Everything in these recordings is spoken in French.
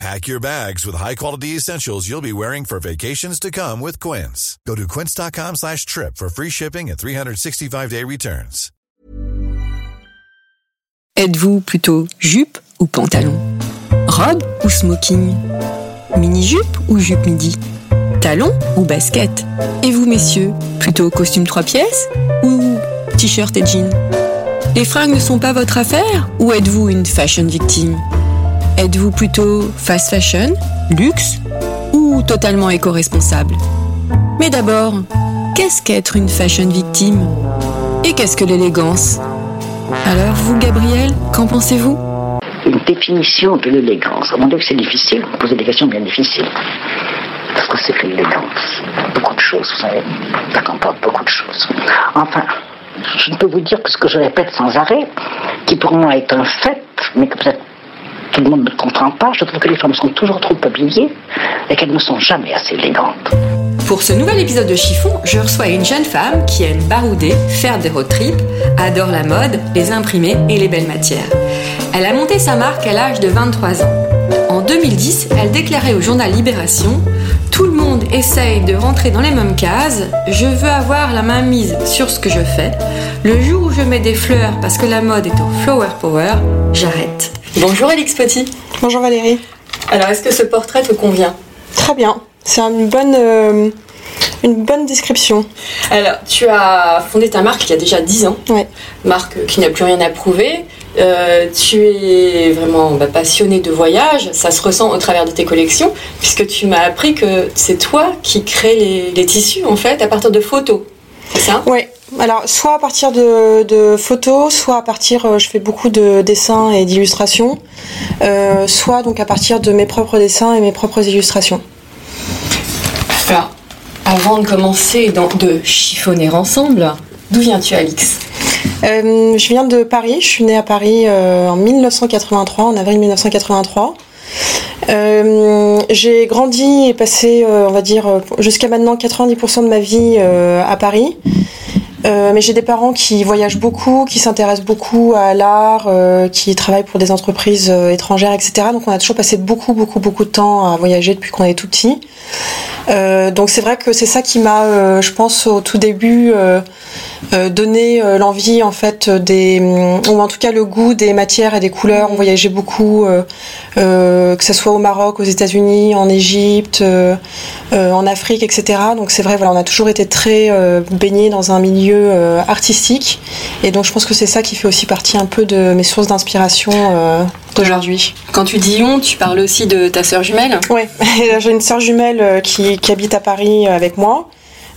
Pack your bags with high-quality essentials you'll be wearing for vacations to come with Quince. Go to quince.com slash trip for free shipping and 365-day returns. Êtes-vous plutôt jupe ou pantalon? Robe ou smoking? Mini-jupe ou jupe midi? Talon ou basket? Et vous, messieurs, plutôt costume trois pièces ou t-shirt et jean Les fringues ne sont pas votre affaire ou êtes-vous une fashion victime? Êtes-vous plutôt fast fashion, luxe ou totalement éco-responsable? Mais d'abord, qu'est-ce qu'être une fashion victime? Et qu'est-ce que l'élégance? Alors vous, Gabriel, qu'en pensez-vous? Une définition de l'élégance. Mon que c'est difficile. Vous posez des questions bien difficiles. Parce que c'est que l'élégance Beaucoup de choses, vous savez. Ça comporte beaucoup de choses. Enfin, je ne peux vous dire que ce que je répète sans arrêt, qui pour moi est un fait, mais que peut-être tout le monde ne comprend pas, je trouve que les femmes sont toujours trop habillées et qu'elles ne sont jamais assez élégantes. Pour ce nouvel épisode de Chiffon, je reçois une jeune femme qui aime barouder, faire des road trips, adore la mode, les imprimés et les belles matières. Elle a monté sa marque à l'âge de 23 ans. En 2010, elle déclarait au journal Libération Tout le monde essaye de rentrer dans les mêmes cases, je veux avoir la main mise sur ce que je fais. Le jour où je mets des fleurs parce que la mode est au flower power, j'arrête. Bonjour Alix Petit. Bonjour Valérie. Alors, est-ce que ce portrait te convient? Très bien. C'est une bonne, euh, une bonne description. Alors, tu as fondé ta marque il y a déjà 10 ans. Ouais. Marque qui n'a plus rien à prouver. Euh, tu es vraiment bah, passionné de voyage, ça se ressent au travers de tes collections, puisque tu m'as appris que c'est toi qui crée les, les tissus en fait à partir de photos. C'est ça? Ouais. Alors, soit à partir de, de photos, soit à partir, euh, je fais beaucoup de dessins et d'illustrations, euh, soit donc à partir de mes propres dessins et mes propres illustrations. Alors, avant de commencer de chiffonner ensemble, d'où viens-tu Alix? Euh, je viens de Paris, je suis née à Paris euh, en 1983, en avril 1983. Euh, j'ai grandi et passé, euh, on va dire, euh, jusqu'à maintenant 90% de ma vie à Paris. Mais j'ai des parents qui voyagent beaucoup, qui s'intéressent beaucoup à l'art, qui travaillent pour des entreprises étrangères, etc. Donc on a toujours passé beaucoup, beaucoup, beaucoup de temps à voyager depuis qu'on est tout petit. Euh, donc c'est vrai que c'est ça qui m'a, euh, je pense, au tout début euh, donné l'envie en fait des, ou en tout cas le goût des matières et des couleurs. On voyageait beaucoup, que ce soit au Maroc, aux États-Unis, en Égypte, en Afrique, etc. Donc c'est vrai, voilà, on a toujours été très baigné dans un milieu artistique, et donc je pense que c'est ça qui fait aussi partie un peu de mes sources d'inspiration d'aujourd'hui. Quand tu dis on, tu parles aussi de ta sœur jumelle? Ouais, j'ai une sœur jumelle euh, qui, qui habite à Paris euh, avec moi.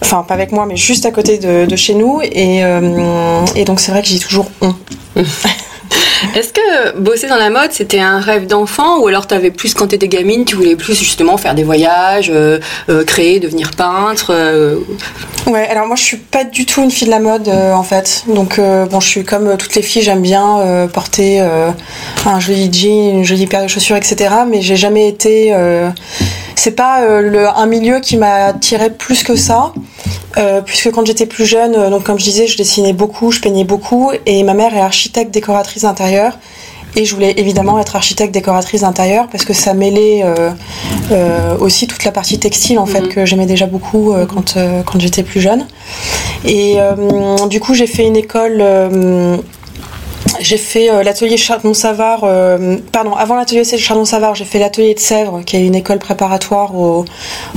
Enfin, pas avec moi, mais juste à côté de, de chez nous. Et, euh, et donc, c'est vrai que j'ai toujours on. Est-ce que bosser dans la mode, c'était un rêve d'enfant ou alors t'avais plus quand t'étais gamine, tu voulais plus justement faire des voyages, euh, euh, créer, devenir peintre euh, Ouais, alors moi, je suis pas du tout une fille de la mode, en fait. Donc, bon, je suis comme toutes les filles, j'aime bien porter un joli jean, une jolie paire de chaussures, etc. Mais j'ai jamais été. c'est pas un milieu qui m'a attiré plus que ça. Euh, puisque quand j'étais plus jeune, euh, donc comme je disais, je dessinais beaucoup, je peignais beaucoup, et ma mère est architecte décoratrice d'intérieur. Et je voulais évidemment être architecte décoratrice d'intérieur parce que ça mêlait euh, aussi toute la partie textile en fait Mhm. que j'aimais déjà beaucoup quand, quand j'étais plus jeune. Et du coup j'ai fait une école j'ai fait euh, l'atelier Chardon-Savard, euh, pardon, avant l'atelier Chardon-Savard, j'ai fait l'atelier de Sèvres, qui est une école préparatoire aux,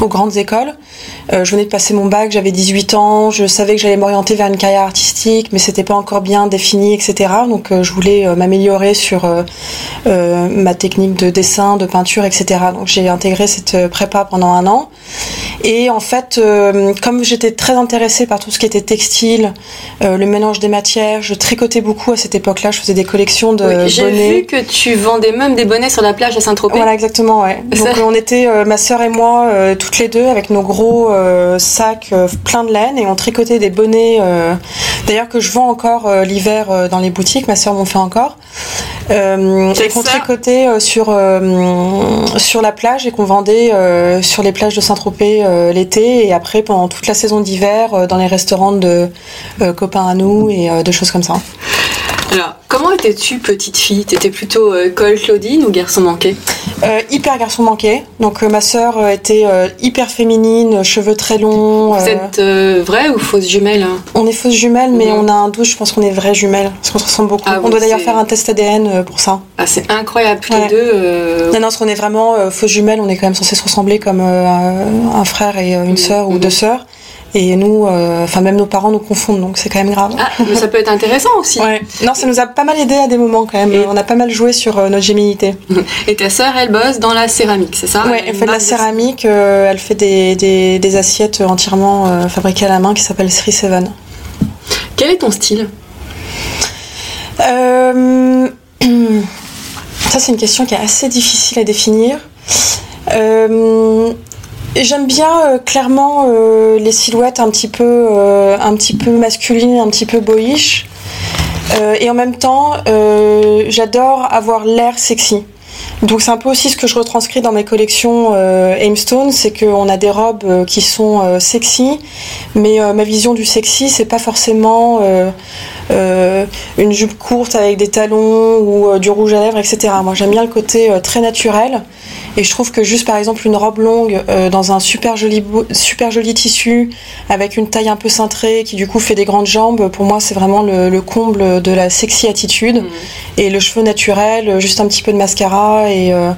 aux grandes écoles. Euh, je venais de passer mon bac, j'avais 18 ans, je savais que j'allais m'orienter vers une carrière artistique, mais c'était pas encore bien défini, etc. Donc euh, je voulais euh, m'améliorer sur ma technique de dessin, de peinture, etc. Donc j'ai intégré cette prépa pendant un an. Et en fait, comme j'étais très intéressée par tout ce qui était textile, le mélange des matières, je tricotais beaucoup à cette époque-là. Je faisais des collections de Oui, J'ai bonnets. vu que tu vendais même des bonnets sur la plage à Saint-Tropez. Voilà, exactement, ouais. Donc on était, ma sœur et moi, toutes les deux, avec nos gros, sacs euh, pleins de laine et on tricotait des bonnets, euh, d'ailleurs que je vends encore euh, l'hiver euh, dans les boutiques, ma soeur m'en fait encore, euh, et qu'on tricotait euh, sur, euh, sur la plage et qu'on vendait euh, sur les plages de Saint-Tropez euh, l'été et après pendant toute la saison d'hiver euh, dans les restaurants de euh, copains à nous et euh, de choses comme ça. Alors, comment étais-tu petite fille? T'étais plutôt euh, col Claudine ou garçon manqué? Euh, hyper garçon manqué, donc euh, ma soeur euh, était hyper féminine, cheveux très longs. Vous êtes vraie ou fausse jumelle hein? On est fausses jumelles, mais Mhm. on a un doute, je pense qu'on est vraies jumelles, parce qu'on se ressemble beaucoup. Ah on doit d'ailleurs faire un test ADN pour ça. Ah, c'est incroyable, tous les deux. Non, non, parce qu'on est vraiment fausses jumelles, on est quand même censé se ressembler comme un frère et une sœur ou Mhm. deux sœurs. Et nous, euh, enfin même nos parents nous confondent, donc c'est quand même grave. Ah, mais ça peut être intéressant aussi. Ouais. Non, ça nous a pas mal aidé à des moments quand même. Et- On a pas mal joué sur euh, notre géminité. Et ta sœur, elle bosse dans la céramique, c'est ça? Ouais, elle fait de la céramique, euh, elle fait des, des, des assiettes entièrement fabriquées à la main qui s'appellent Sri Seven. Quel est ton style? Euh, Ça, c'est une question qui est assez difficile à définir. Euh, J'aime bien euh, clairement euh, les silhouettes un petit peu, euh, un petit peu masculines, un petit peu boyish. Et en même temps, j'adore avoir l'air sexy. Donc c'est un peu aussi ce que je retranscris dans mes collections Aimstone, c'est qu'on a des robes qui sont sexy, mais ma vision du sexy, c'est pas forcément une jupe courte avec des talons ou euh, du rouge à lèvres, etc. Moi j'aime bien le côté euh, très naturel, et je trouve que juste par exemple une robe longue euh, dans un super joli, super joli tissu, avec une taille un peu cintrée, qui du coup fait des grandes jambes, pour moi c'est vraiment le, le comble de la sexy attitude. Et le cheveu naturel, euh, juste un petit peu de mascara et euh,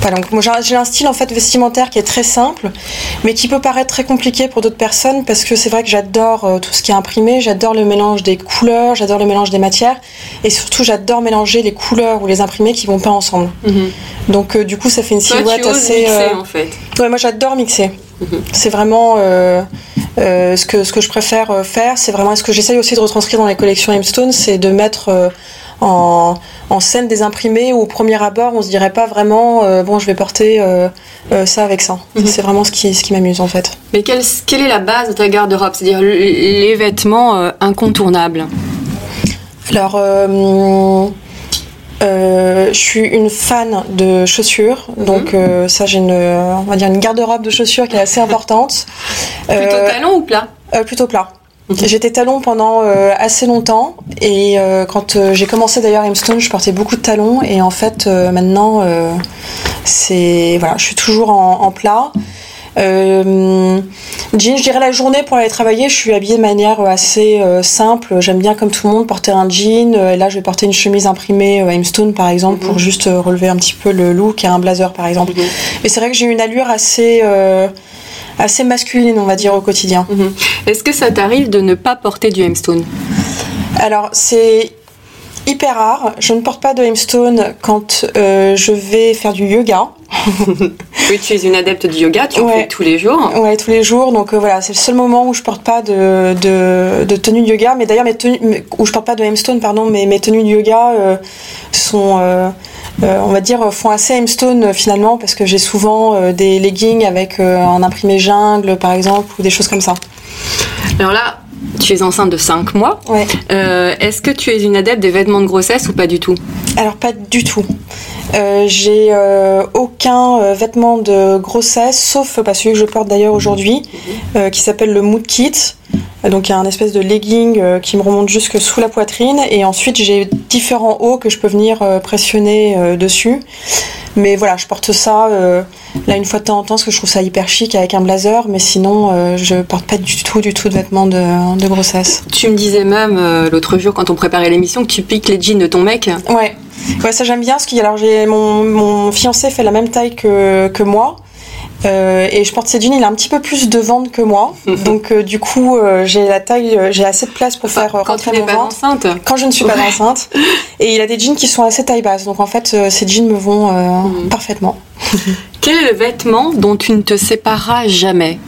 voilà. Donc moi j'ai un- style en fait vestimentaire qui est très simple, mais qui peut paraître très compliqué pour d'autres personnes parce que c'est vrai que j'adore euh, tout ce qui est imprimé, j'adore le mélange des couleurs, j'adore le mélange des matières et surtout j'adore mélanger les couleurs ou les imprimés qui vont pas ensemble. Mhm. Donc euh, du coup ça fait une Toi, silhouette tu oses assez. mixer, euh, en fait. Ouais, moi j'adore mixer. Mhm. C'est vraiment euh, euh, ce, que, ce que je préfère faire. C'est vraiment ce que j'essaye aussi de retranscrire dans les collections Aimstone, c'est de mettre en, en scène des imprimés où au premier abord on se dirait pas vraiment euh, bon je vais porter euh, euh, ça avec ça. Mhm. C'est vraiment ce qui, ce qui m'amuse en fait. Mais quelle, quelle est la base de ta garde-robe? C'est-à-dire le- les vêtements incontournables Alors, euh, euh, je suis une fan de chaussures, donc euh, ça j'ai une, on va dire une garde-robe de chaussures qui est assez importante. Plutôt talon ou plat? Euh, plutôt plat. Ok. J'étais talon pendant assez longtemps et quand j'ai commencé d'ailleurs Aimstone, je portais beaucoup de talons et en fait maintenant c'est voilà, je suis toujours en, en plat. Euh, jean, je dirais la journée pour aller travailler, je suis habillée de manière assez euh, simple. J'aime bien comme tout le monde porter un jean. Euh, et là, je vais porter une chemise imprimée euh, Aimstone par exemple pour juste euh, relever un petit peu le look et un blazer par exemple. Mhm. Mais c'est vrai que j'ai une allure assez euh, assez masculine, on va dire au quotidien. Mhm. Est-ce que ça t'arrive de ne pas porter du hemstone Alors, c'est hyper rare. Je ne porte pas de hemstone quand euh, je vais faire du yoga. Oui, tu es une adepte du yoga, tu en Ouais. fais tous les jours. Ouais, tous les jours. Donc euh, voilà, c'est le seul moment où je porte pas de, de, de tenue de yoga. Mais d'ailleurs, mes tenues, où je porte pas de hemstone, pardon, mais mes tenues de yoga euh, sont, euh, on va dire, font assez hemstone finalement parce que j'ai souvent des leggings avec un imprimé jungle, par exemple, ou des choses comme ça. Alors là, tu es enceinte de 5 mois. Ouais. Euh, Est-ce que tu es une adepte des vêtements de grossesse ou pas du tout? Alors pas du tout. Euh, j'ai euh, aucun euh, vêtement de grossesse, sauf bah, celui que je porte d'ailleurs aujourd'hui, euh, qui s'appelle le Mood Kit. Donc il y a un espèce de legging qui me remonte jusque sous la poitrine, et ensuite j'ai différents hauts que je peux venir pressionner dessus. Mais voilà, je porte ça euh, là une fois de temps en temps parce que je trouve ça hyper chic avec un blazer, mais sinon euh, je porte pas du tout, du tout de vêtements de, de grossesse. Tu me disais même euh, l'autre jour quand on préparait l'émission que tu piques les jeans de ton mec. Ouais, ouais ça j'aime bien parce que alors j'ai mon, mon fiancé fait la même taille que, que moi. Euh, et je porte jeans, il a un petit peu plus de ventre que moi, donc euh, du coup euh, j'ai la taille, j'ai assez de place pour faire quand rentrer mon pas ventre. enceinte. Quand je ne suis pas Ouais. enceinte, et il a des jeans qui sont assez taille basse, donc en fait ces jeans me vont Mhm. parfaitement. Quel est le vêtement dont tu ne te sépareras jamais?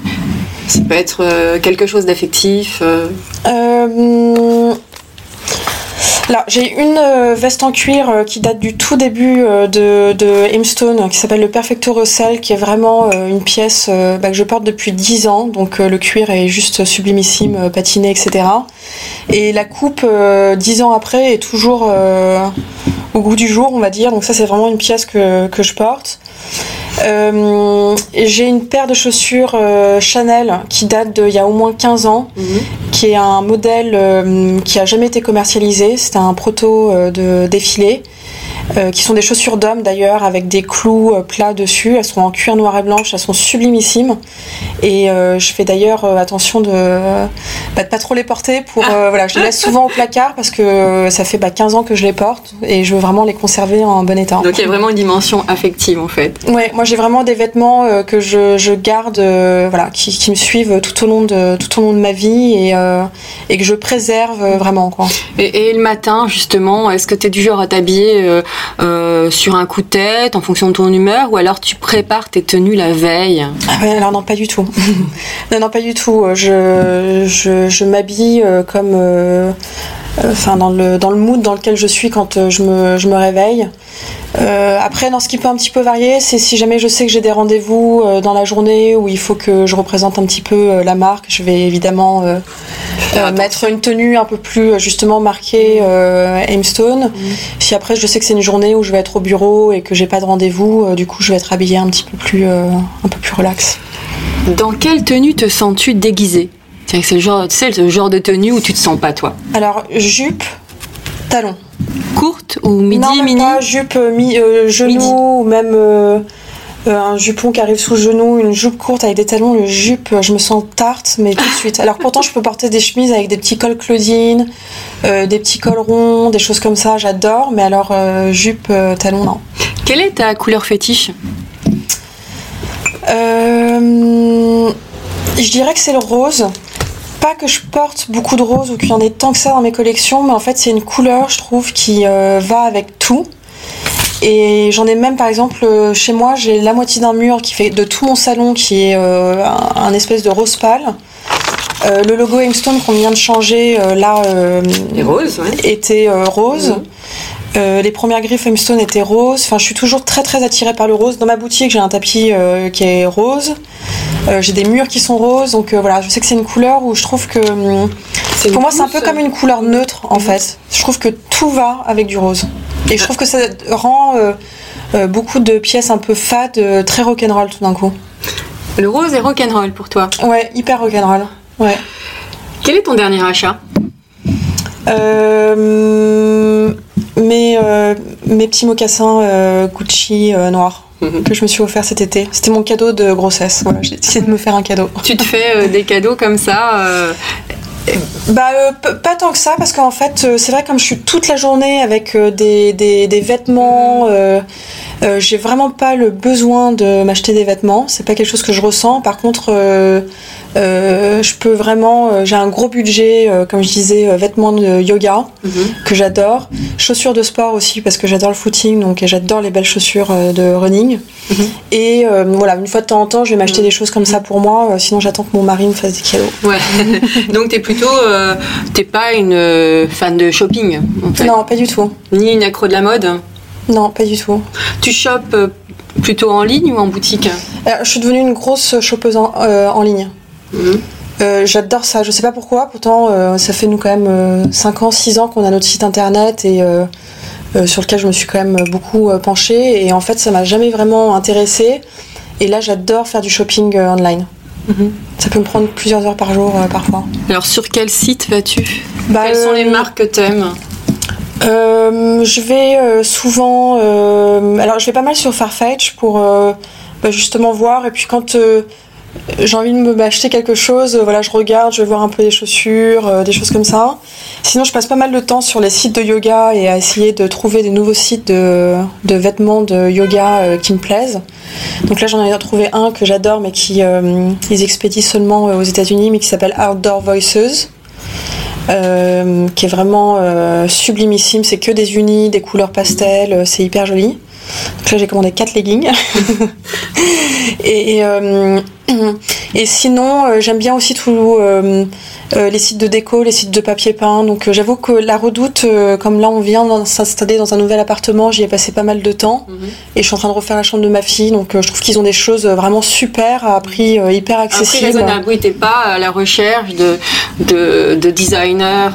Ça peut être quelque chose d'affectif. Euh, Là, j'ai une euh, veste en cuir euh, qui date du tout début euh, de, de Aimstone, qui s'appelle le Perfecto Rossel, qui est vraiment une pièce bah, que je porte depuis 10 ans. Donc le cuir est juste sublimissime, patiné, etc. Et la coupe, euh, 10 ans après, est toujours au goût du jour, on va dire. Donc ça, c'est vraiment une pièce que, que je porte. Euh, j'ai une paire de chaussures euh, Chanel qui date d'il y a au moins 15 ans, qui est un modèle euh, qui a jamais été commercialisé. C'était un proto de défilé. Euh, qui sont des chaussures d'homme d'ailleurs avec des clous euh, plats dessus. Elles sont en cuir noir et blanche, elles sont sublimissimes. Et euh, je fais d'ailleurs attention de bah, de pas trop les porter. Pour voilà, je les laisse souvent au placard parce que ça fait bah, 15 ans que je les porte et je veux vraiment les conserver en bon état. Donc il y a vraiment une dimension affective en fait. Ouais, moi j'ai vraiment des vêtements que je, je garde, voilà, qui, qui me suivent tout au long de tout au long de ma vie et, et que je préserve vraiment quoi. Et, et le matin, justement, est-ce que tu es du genre à t'habiller euh, euh, sur un coup de tête en fonction de ton humeur ou alors tu prépares tes tenues la veille? Ah alors non, pas du tout. non, non, pas du tout. Je, je, je m'habille euh, comme. Euh, Enfin, dans le, dans le mood dans lequel je suis quand euh, je me, je me réveille. Euh, après, dans ce qui peut un petit peu varier, c'est si jamais je sais que j'ai des rendez-vous euh, dans la journée où il faut que je représente un petit peu euh, la marque, je vais évidemment mettre une tenue un peu plus justement marquée Aimstone. Si après je sais que c'est une journée où je vais être au bureau et que j'ai pas de rendez-vous, du coup je vais être habillée un petit peu plus, un peu plus relax. Dans quelle tenue te sens-tu déguisée? C'est le genre, tu sais, le genre de tenue où tu te sens pas toi. Alors jupe, talon. Courte ou midi, non, même mini pas jupe, euh, mi, euh, genou Midi. ou même euh, un jupon qui arrive sous le genou, une jupe courte avec des talons. Le jupe, je me sens tarte, mais tout de suite. Alors pourtant, je peux porter des chemises avec des petits cols Claudine, euh, des petits cols ronds, des choses comme ça. J'adore, mais alors jupe, talon, non. Quelle est ta couleur fétiche? Je dirais que c'est le rose. Pas que je porte beaucoup de rose ou qu'il y en ait tant que ça dans mes collections, mais en fait c'est une couleur, je trouve, qui euh, va avec tout. Et j'en ai même par exemple euh, chez moi, j'ai la moitié d'un mur qui fait de tout mon salon qui est euh, un, un espèce de rose pâle. Euh, le logo Aimstone qu'on vient de changer là roses, ouais. était rose. Euh, les premières griffes Aimstone étaient roses. Enfin, je suis toujours très très attirée par le rose. Dans ma boutique, j'ai un tapis euh, qui est rose. Euh, j'ai des murs qui sont roses. Donc voilà, je sais que c'est une couleur où je trouve que hum, pour moi c'est un peu comme une couleur neutre en fait. Je trouve que tout va avec du rose. Et je trouve que ça rend beaucoup de pièces un peu fades, très rock'n'roll tout d'un coup. Le rose est rock'n'roll pour toi. Ouais, hyper rock'n'roll. Ouais. Quel est ton dernier achat? Mes, euh, mes petits mocassins euh, Gucci euh, noirs Mhm. que je me suis offert cet été. C'était mon cadeau de grossesse. Voilà, j'ai décidé de me faire un cadeau. Tu te fais euh, des cadeaux comme ça euh, Bah euh, pas tant que ça parce qu'en fait euh, c'est vrai comme je suis toute la journée avec euh, des, des, des vêtements, euh, euh, j'ai vraiment pas le besoin de m'acheter des vêtements. C'est pas quelque chose que je ressens. Par contre, euh, je peux vraiment, euh, j'ai un gros budget, euh, comme je disais, vêtements de yoga que j'adore, chaussures de sport aussi parce que j'adore le footing donc et j'adore les belles chaussures de running. Et euh, voilà, une fois de temps en temps, je vais m'acheter des choses comme ça pour moi. sinon, j'attends que mon mari me fasse des cadeaux. Ouais. Donc t'es plutôt, t'es pas une fan de shopping, en fait? Non, pas du tout. ni une accro de la mode? Non, pas du tout. Tu chopes plutôt en ligne ou en boutique? Alors, je suis devenue une grosse chopeuse en, en ligne. Euh, J'adore ça. Je sais pas pourquoi. Pourtant, euh, ça fait nous quand même euh, 5 ans, 6 ans qu'on a notre site internet et euh, sur lequel je me suis quand même beaucoup penchée. Et en fait, ça m'a jamais vraiment intéressée. Et là, j'adore faire du shopping online. Mhm. Ça peut me prendre plusieurs heures par jour parfois. Alors sur quel site vas-tu? Bah, Quelles sont les marques que t'aimes? Euh, je vais souvent. alors, je vais pas mal sur Farfetch pour bah, justement voir. Et puis, quand j'ai envie de me m'acheter quelque chose, voilà, je regarde, je vais voir un peu les chaussures, euh, des choses comme ça. Sinon, je passe pas mal de temps sur les sites de yoga et à essayer de trouver des nouveaux sites de, de vêtements de yoga euh, qui me plaisent. Donc là, j'en ai trouvé un que j'adore, mais qui euh, ils expédient seulement euh, aux États-Unis, mais qui s'appelle Outdoor Voices. Qui est vraiment sublimissime. C'est que des unis, des couleurs pastel, c'est hyper joli. Donc là, j'ai commandé 4 leggings. et Et sinon, euh, j'aime bien aussi tout euh, euh, les sites de déco, les sites de papier peint. Donc j'avoue que la redoute, comme là on vient de s'installer dans un nouvel appartement, j'y ai passé pas mal de temps. Mhm. Et je suis en train de refaire la chambre de ma fille. Donc je trouve qu'ils ont des choses vraiment super à prix hyper accessible. Après, vous n'êtes pas à la recherche de, de, de designers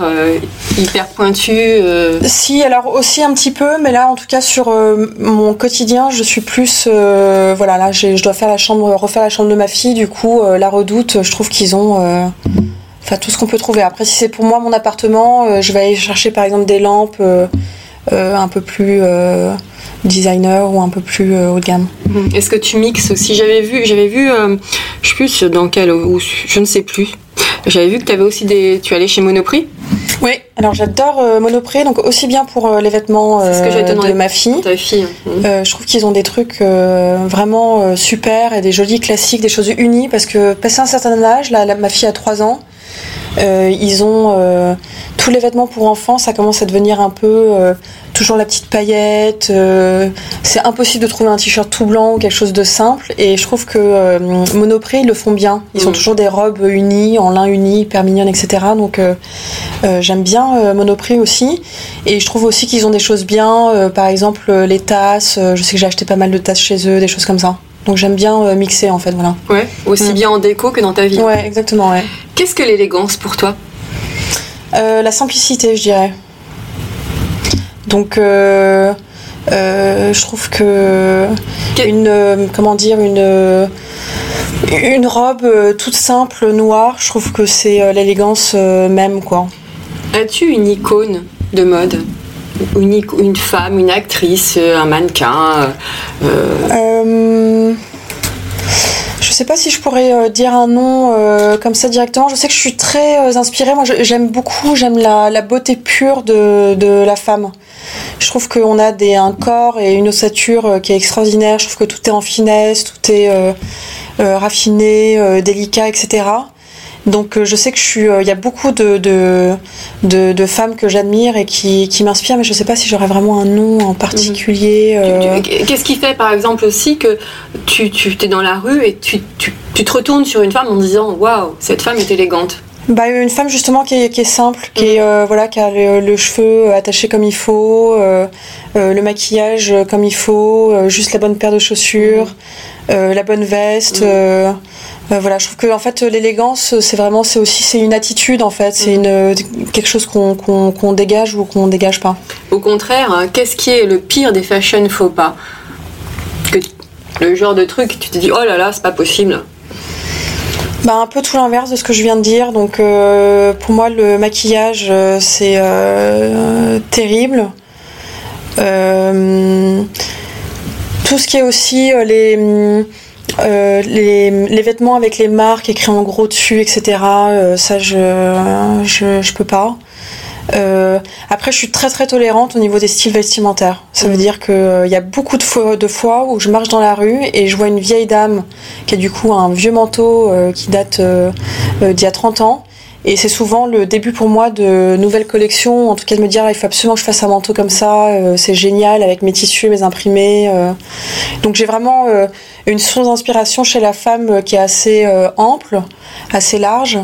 hyper pointus Si, alors aussi un petit peu, mais là en tout cas sur mon quotidien, je suis plus. voilà, là je dois faire la chambre, refaire la chambre de ma fille. Du coup, la redoute, je trouve qu'ils ont Enfin, tout ce qu'on peut trouver. Après, si c'est pour moi mon appartement, euh, je vais aller chercher par exemple des lampes euh, euh, un peu plus designer ou un peu plus haut de gamme. Mhm. Est-ce que tu mixes aussi? J'avais vu, j'avais vu, je sais plus dans quel, ou je ne sais plus. J'avais vu que tu avais aussi des, tu allais chez Monoprix. Oui, alors j'adore Monoprix, donc aussi bien pour les vêtements ce que de ma fille. Ta fille. Mhm. je trouve qu'ils ont des trucs vraiment super et des jolis classiques, des choses unies parce que passé un certain âge, là, ma fille a 3 ans, euh, ils ont euh, tous les vêtements pour enfants, ça commence à devenir un peu euh, toujours la petite paillette. c'est impossible de trouver un t-shirt tout blanc ou quelque chose de simple. Et je trouve que Monoprix, ils le font bien. Ils ont mm. toujours des robes unies, en lin uni, hyper mignonnes, etc. Donc j'aime bien Monoprix aussi. Et je trouve aussi qu'ils ont des choses bien. par exemple, les tasses. je sais que j'ai acheté pas mal de tasses chez eux, des choses comme ça. Donc j'aime bien euh, mixer en fait, voilà. Ouais, aussi mm. bien en déco que dans ta vie. Ouais, exactement, ouais. Qu'est-ce que l'élégance pour toi? Euh, La simplicité, je dirais. Donc, euh, je trouve que une, comment dire, une une robe toute simple noire, je trouve que c'est l'élégance même, quoi. As-tu une icône de mode? Une, une femme, une actrice, un mannequin euh... euh sais pas si je pourrais euh, dire un nom euh, comme ça directement. Je sais que je suis très inspirée. Moi, j'aime beaucoup, j'aime la, beauté pure de, la femme. Je trouve qu'on a des, un corps et une ossature qui est extraordinaire. Je trouve que tout est en finesse, tout est raffiné, délicat, etc. Donc euh, je sais que je suis, euh, il y a beaucoup de, de, femmes que j'admire et qui, qui m'inspirent, mais je ne sais pas si j'aurais vraiment un nom en particulier. Euh. Qu'est-ce qui fait par exemple aussi que tu, tu es dans la rue et tu, tu, tu te retournes sur une femme en disant waouh, cette femme est élégante? Bah, une femme justement qui est, qui est simple, qui, est, mm. voilà, qui a le, cheveu attaché comme il faut, le maquillage comme il faut, juste la bonne paire de chaussures, mm. la bonne veste. Mm. Euh, voilà, je trouve que en fait l'élégance, c'est vraiment, c'est aussi, c'est une attitude en fait, c'est mm. une quelque chose qu'on dégage ou qu'on dégage pas. Au contraire, hein, qu'est-ce qui est le pire des fashion faux pas? Que, Le genre de truc, tu te dis oh là là, c'est pas possible. Bah, un peu tout l'inverse de ce que je viens de dire. Donc euh, pour moi le maquillage euh, c'est terrible. tout ce qui est aussi les euh, les, vêtements avec les marques écrits en gros dessus, etc. Euh, ça, je, je, je, peux pas. Euh, après, je suis très très tolérante au niveau des styles vestimentaires. Ça veut mm. dire qu'il y a beaucoup de fois, de fois où je marche dans la rue et je vois une vieille dame qui a du coup un vieux manteau qui date d'il y a 30 ans et c'est souvent le début pour moi de nouvelles collections, en tout cas de me dire il faut absolument que je fasse un manteau comme ça, euh, c'est génial avec mes tissus, mes imprimés. Euh. Donc j'ai vraiment euh, une source d'inspiration chez la femme qui est assez ample, assez large.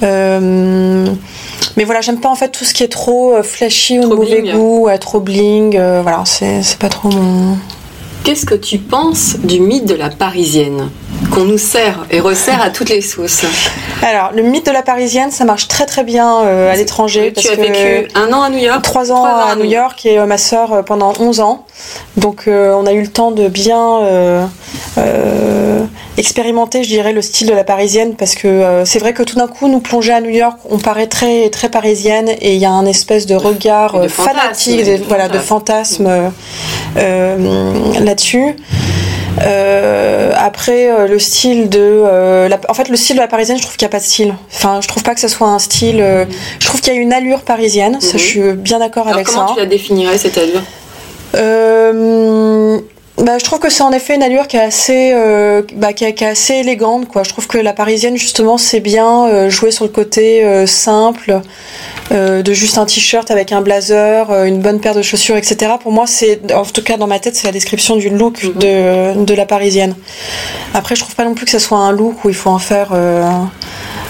mais voilà, j'aime pas en fait tout ce qui est trop flashy ou de mauvais goût, trop bling. voilà, c'est pas trop mon. Qu'est-ce que tu penses du mythe de la parisienne qu'on nous sert et resserre à toutes les sauces Alors, le mythe de la parisienne, ça marche très très bien euh, à l'étranger. Tu as vécu un an à New York Trois ans, à, New York et euh, ma soeur euh, pendant 11 ans. Donc, on a eu le temps de bien expérimenter, je dirais, le style de la parisienne parce que c'est vrai que tout d'un coup, nous plonger à New York, on paraît très très parisienne et il y a un espèce de regard fanatique, voilà, de fantasme là-dessus. Euh, après, euh, le style de. Euh, la, en fait, le style de la parisienne, je trouve qu'il n'y a pas de style. Enfin, je trouve pas que ce soit un style. je trouve qu'il y a une allure parisienne. Ça, je mhm. suis bien d'accord avec ça. Comment tu la définirais, cette allure? Bah, je trouve que c'est en effet une allure qui est assez, euh, bah, qui, est, qui est assez élégante. Quoi. Je trouve que la parisienne, justement, c'est bien euh, jouer sur le côté euh, simple, euh, de juste un t-shirt avec un blazer, euh, une bonne paire de chaussures, etc. Pour moi, c'est, en tout cas dans ma tête, c'est la description du look Mhm. de, de la parisienne. Après, je trouve pas non plus que ce soit un look où il faut en faire euh,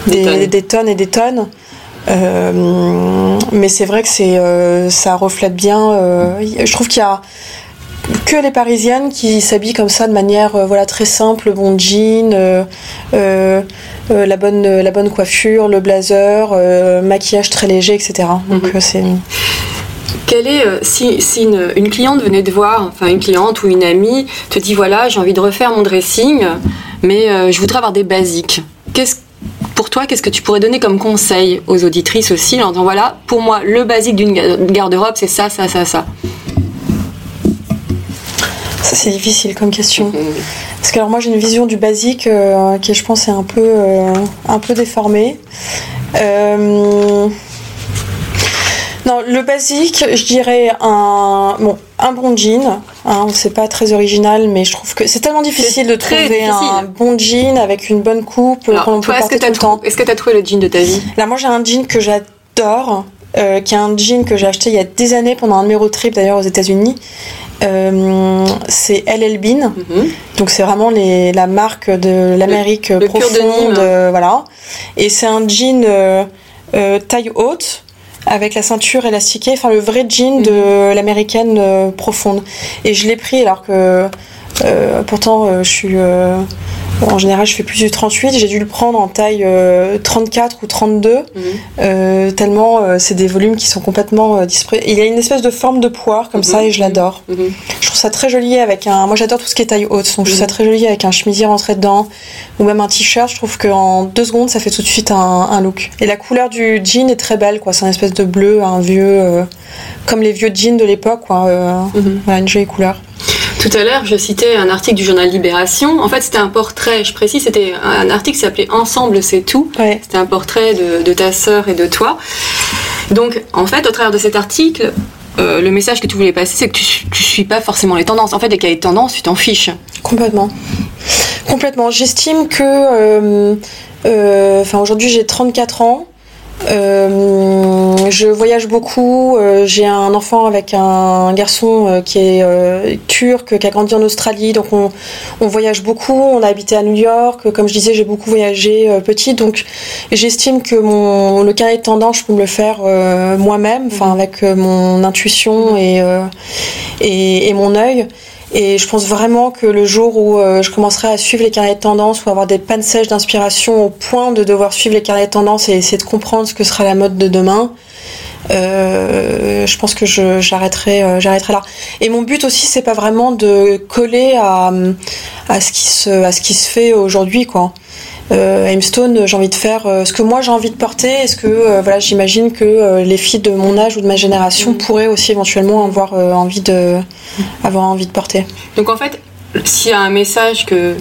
Des des, tonnes. des tonnes et des tonnes. Euh, mais c'est vrai que c'est, euh, ça reflète bien. euh, je trouve qu'il y a que les parisiennes qui s'habillent comme ça de manière euh, voilà très simple, bon jean, euh, euh, la bonne la bonne coiffure, le blazer, maquillage très léger, etc. Donc Mhm. c'est Quelle est, euh, si, si une, une cliente venait te voir, enfin une cliente ou une amie, te dit voilà, j'ai envie de refaire mon dressing, mais euh, je voudrais avoir des basiques. Qu'est-ce, pour toi, qu'est-ce que tu pourrais donner comme conseil aux auditrices aussi en disant voilà, pour moi, le basique d'une ga- garde-robe, c'est ça, ça, ça, ça? Ça c'est difficile comme question. Parce que alors moi j'ai une vision du basique euh, qui je pense est un peu euh, un peu déformée. Euh, Non, le basique, je dirais un bon un bon jean. Hein, c'est pas très original, mais je trouve que c'est tellement difficile de trouver un bon jean avec une bonne coupe qu'on peut est-ce que tu as, trouvé le jean de ta vie? Là, moi, j'ai un jean que j'adore, euh, qui est un jean que j'ai acheté il y a des années pendant un numéro trip d'ailleurs aux États-Unis. Euh, c'est LL Bean, Mhm. donc c'est vraiment les, la marque de l'Amérique profonde, euh, voilà. Et c'est un jean euh, taille haute avec la ceinture élastiquée, enfin le vrai jean de l'américaine euh, profonde. Et je l'ai pris alors que pourtant je suis euh, en général je fais plus du 38, j'ai dû le prendre en taille euh, 34 ou 32 Mhm. euh, tellement euh, c'est des volumes qui sont complètement euh, disparus. Il y a une espèce de forme de poire comme ça Mhm. et je l'adore. Mhm. Je trouve ça très joli avec un. Moi j'adore tout ce qui est taille haute, donc je trouve ça très joli avec un chemisier rentré dedans ou même un t-shirt. Je trouve qu'en deux secondes ça fait tout de suite un, un look. Et la couleur du jean est très belle, quoi. C'est un espèce de bleu, un vieux. euh, comme les vieux jeans de l'époque, quoi. euh, voilà, une jolie couleur. Tout à l'heure, je citais un article du journal Libération. En fait, c'était un portrait, je précise, c'était un article qui s'appelait Ensemble, c'est tout. Ouais. C'était un portrait de, de ta sœur et de toi. Donc, en fait, au travers de cet article, euh, le message que tu voulais passer, c'est que tu, tu suis pas forcément les tendances. En fait, dès qu'il y a des tendances, tu t'en fiches. Complètement. Complètement. J'estime que. euh, euh, Enfin, aujourd'hui, j'ai 34 ans. Euh, je voyage beaucoup. euh, j'ai un enfant avec un garçon euh, qui est euh, turc, qui a grandi en Australie. Donc, on, on voyage beaucoup. On a habité à New York. Comme je disais, j'ai beaucoup voyagé petite. Donc, j'estime que mon, le carnet de tendance, je peux me le faire moi-même, enfin, avec euh, mon intuition et, euh, et, et mon œil. Et je pense vraiment que le jour où je commencerai à suivre les carnets de tendance ou avoir des pannes sèches d'inspiration au point de devoir suivre les carnets de tendance et essayer de comprendre ce que sera la mode de demain, euh, je pense que euh, j'arrêterai là. Et mon but aussi, c'est pas vraiment de coller à, à, ce, qui se, à ce qui se fait aujourd'hui, quoi. Euh, j'ai envie de faire euh, ce que moi j'ai envie de porter. Est-ce que voilà, j'imagine que les filles de mon âge ou de ma génération pourraient aussi éventuellement avoir envie de avoir envie de porter. Donc, en fait, s'il y a un message que,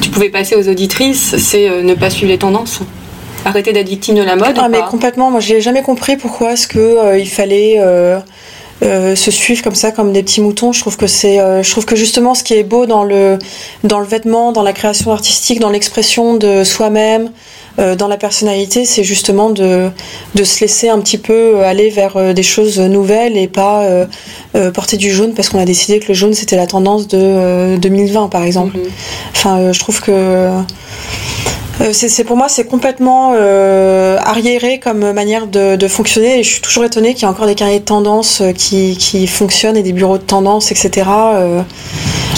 tu pouvais passer aux auditrices, c'est ne pas suivre les tendances. Arrêter d'être victime de la mode. Ah ou mais pas complètement. Moi, j'ai jamais compris pourquoi est-ce que euh, il fallait euh, euh, se suivre comme ça, comme des petits moutons. Je trouve que c'est, euh, je trouve que justement, ce qui est beau dans le dans le vêtement, dans la création artistique, dans l'expression de soi-même, euh, dans la personnalité, c'est justement de de se laisser un petit peu aller vers des choses nouvelles et pas porter du jaune parce qu'on a décidé que le jaune c'était la tendance de euh, 2020 par exemple. Mhm. Enfin, je trouve que c'est c'est- pour moi c'est complètement euh, arriéré comme manière de, fonctionner et je suis toujours étonnée qu'il y ait encore des carnets de tendance euh, qui, fonctionnent et des bureaux de tendance etc. Euh,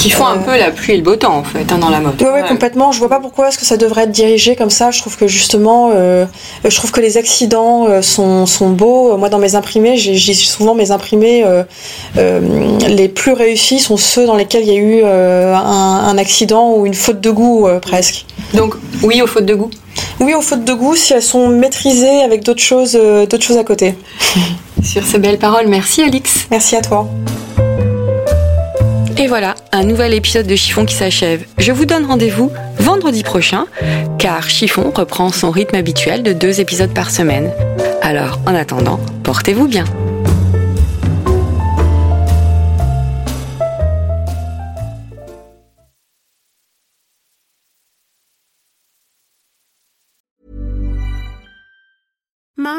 Qui font un Euh, peu la pluie et le beau temps, en fait, hein, dans la mode. Ouais, ouais, complètement. Je vois pas pourquoi est-ce que ça devrait être dirigé comme ça. Je trouve que justement, euh, je trouve que les accidents euh, sont, sont beaux. Moi, dans mes imprimés, j'ai souvent mes imprimés euh, les plus réussis sont ceux dans lesquels il y a eu un, un accident ou une faute de goût presque. Donc, oui aux fautes de goût. Oui, aux fautes de goût si elles sont maîtrisées avec d'autres choses, d'autres choses à côté. Sur ces belles paroles, merci Alix. Merci à toi. Et voilà, un nouvel épisode de Chiffon qui s'achève. Je vous donne rendez-vous vendredi prochain, car Chiffon reprend son rythme habituel de deux épisodes par semaine. Alors, en attendant, portez-vous bien.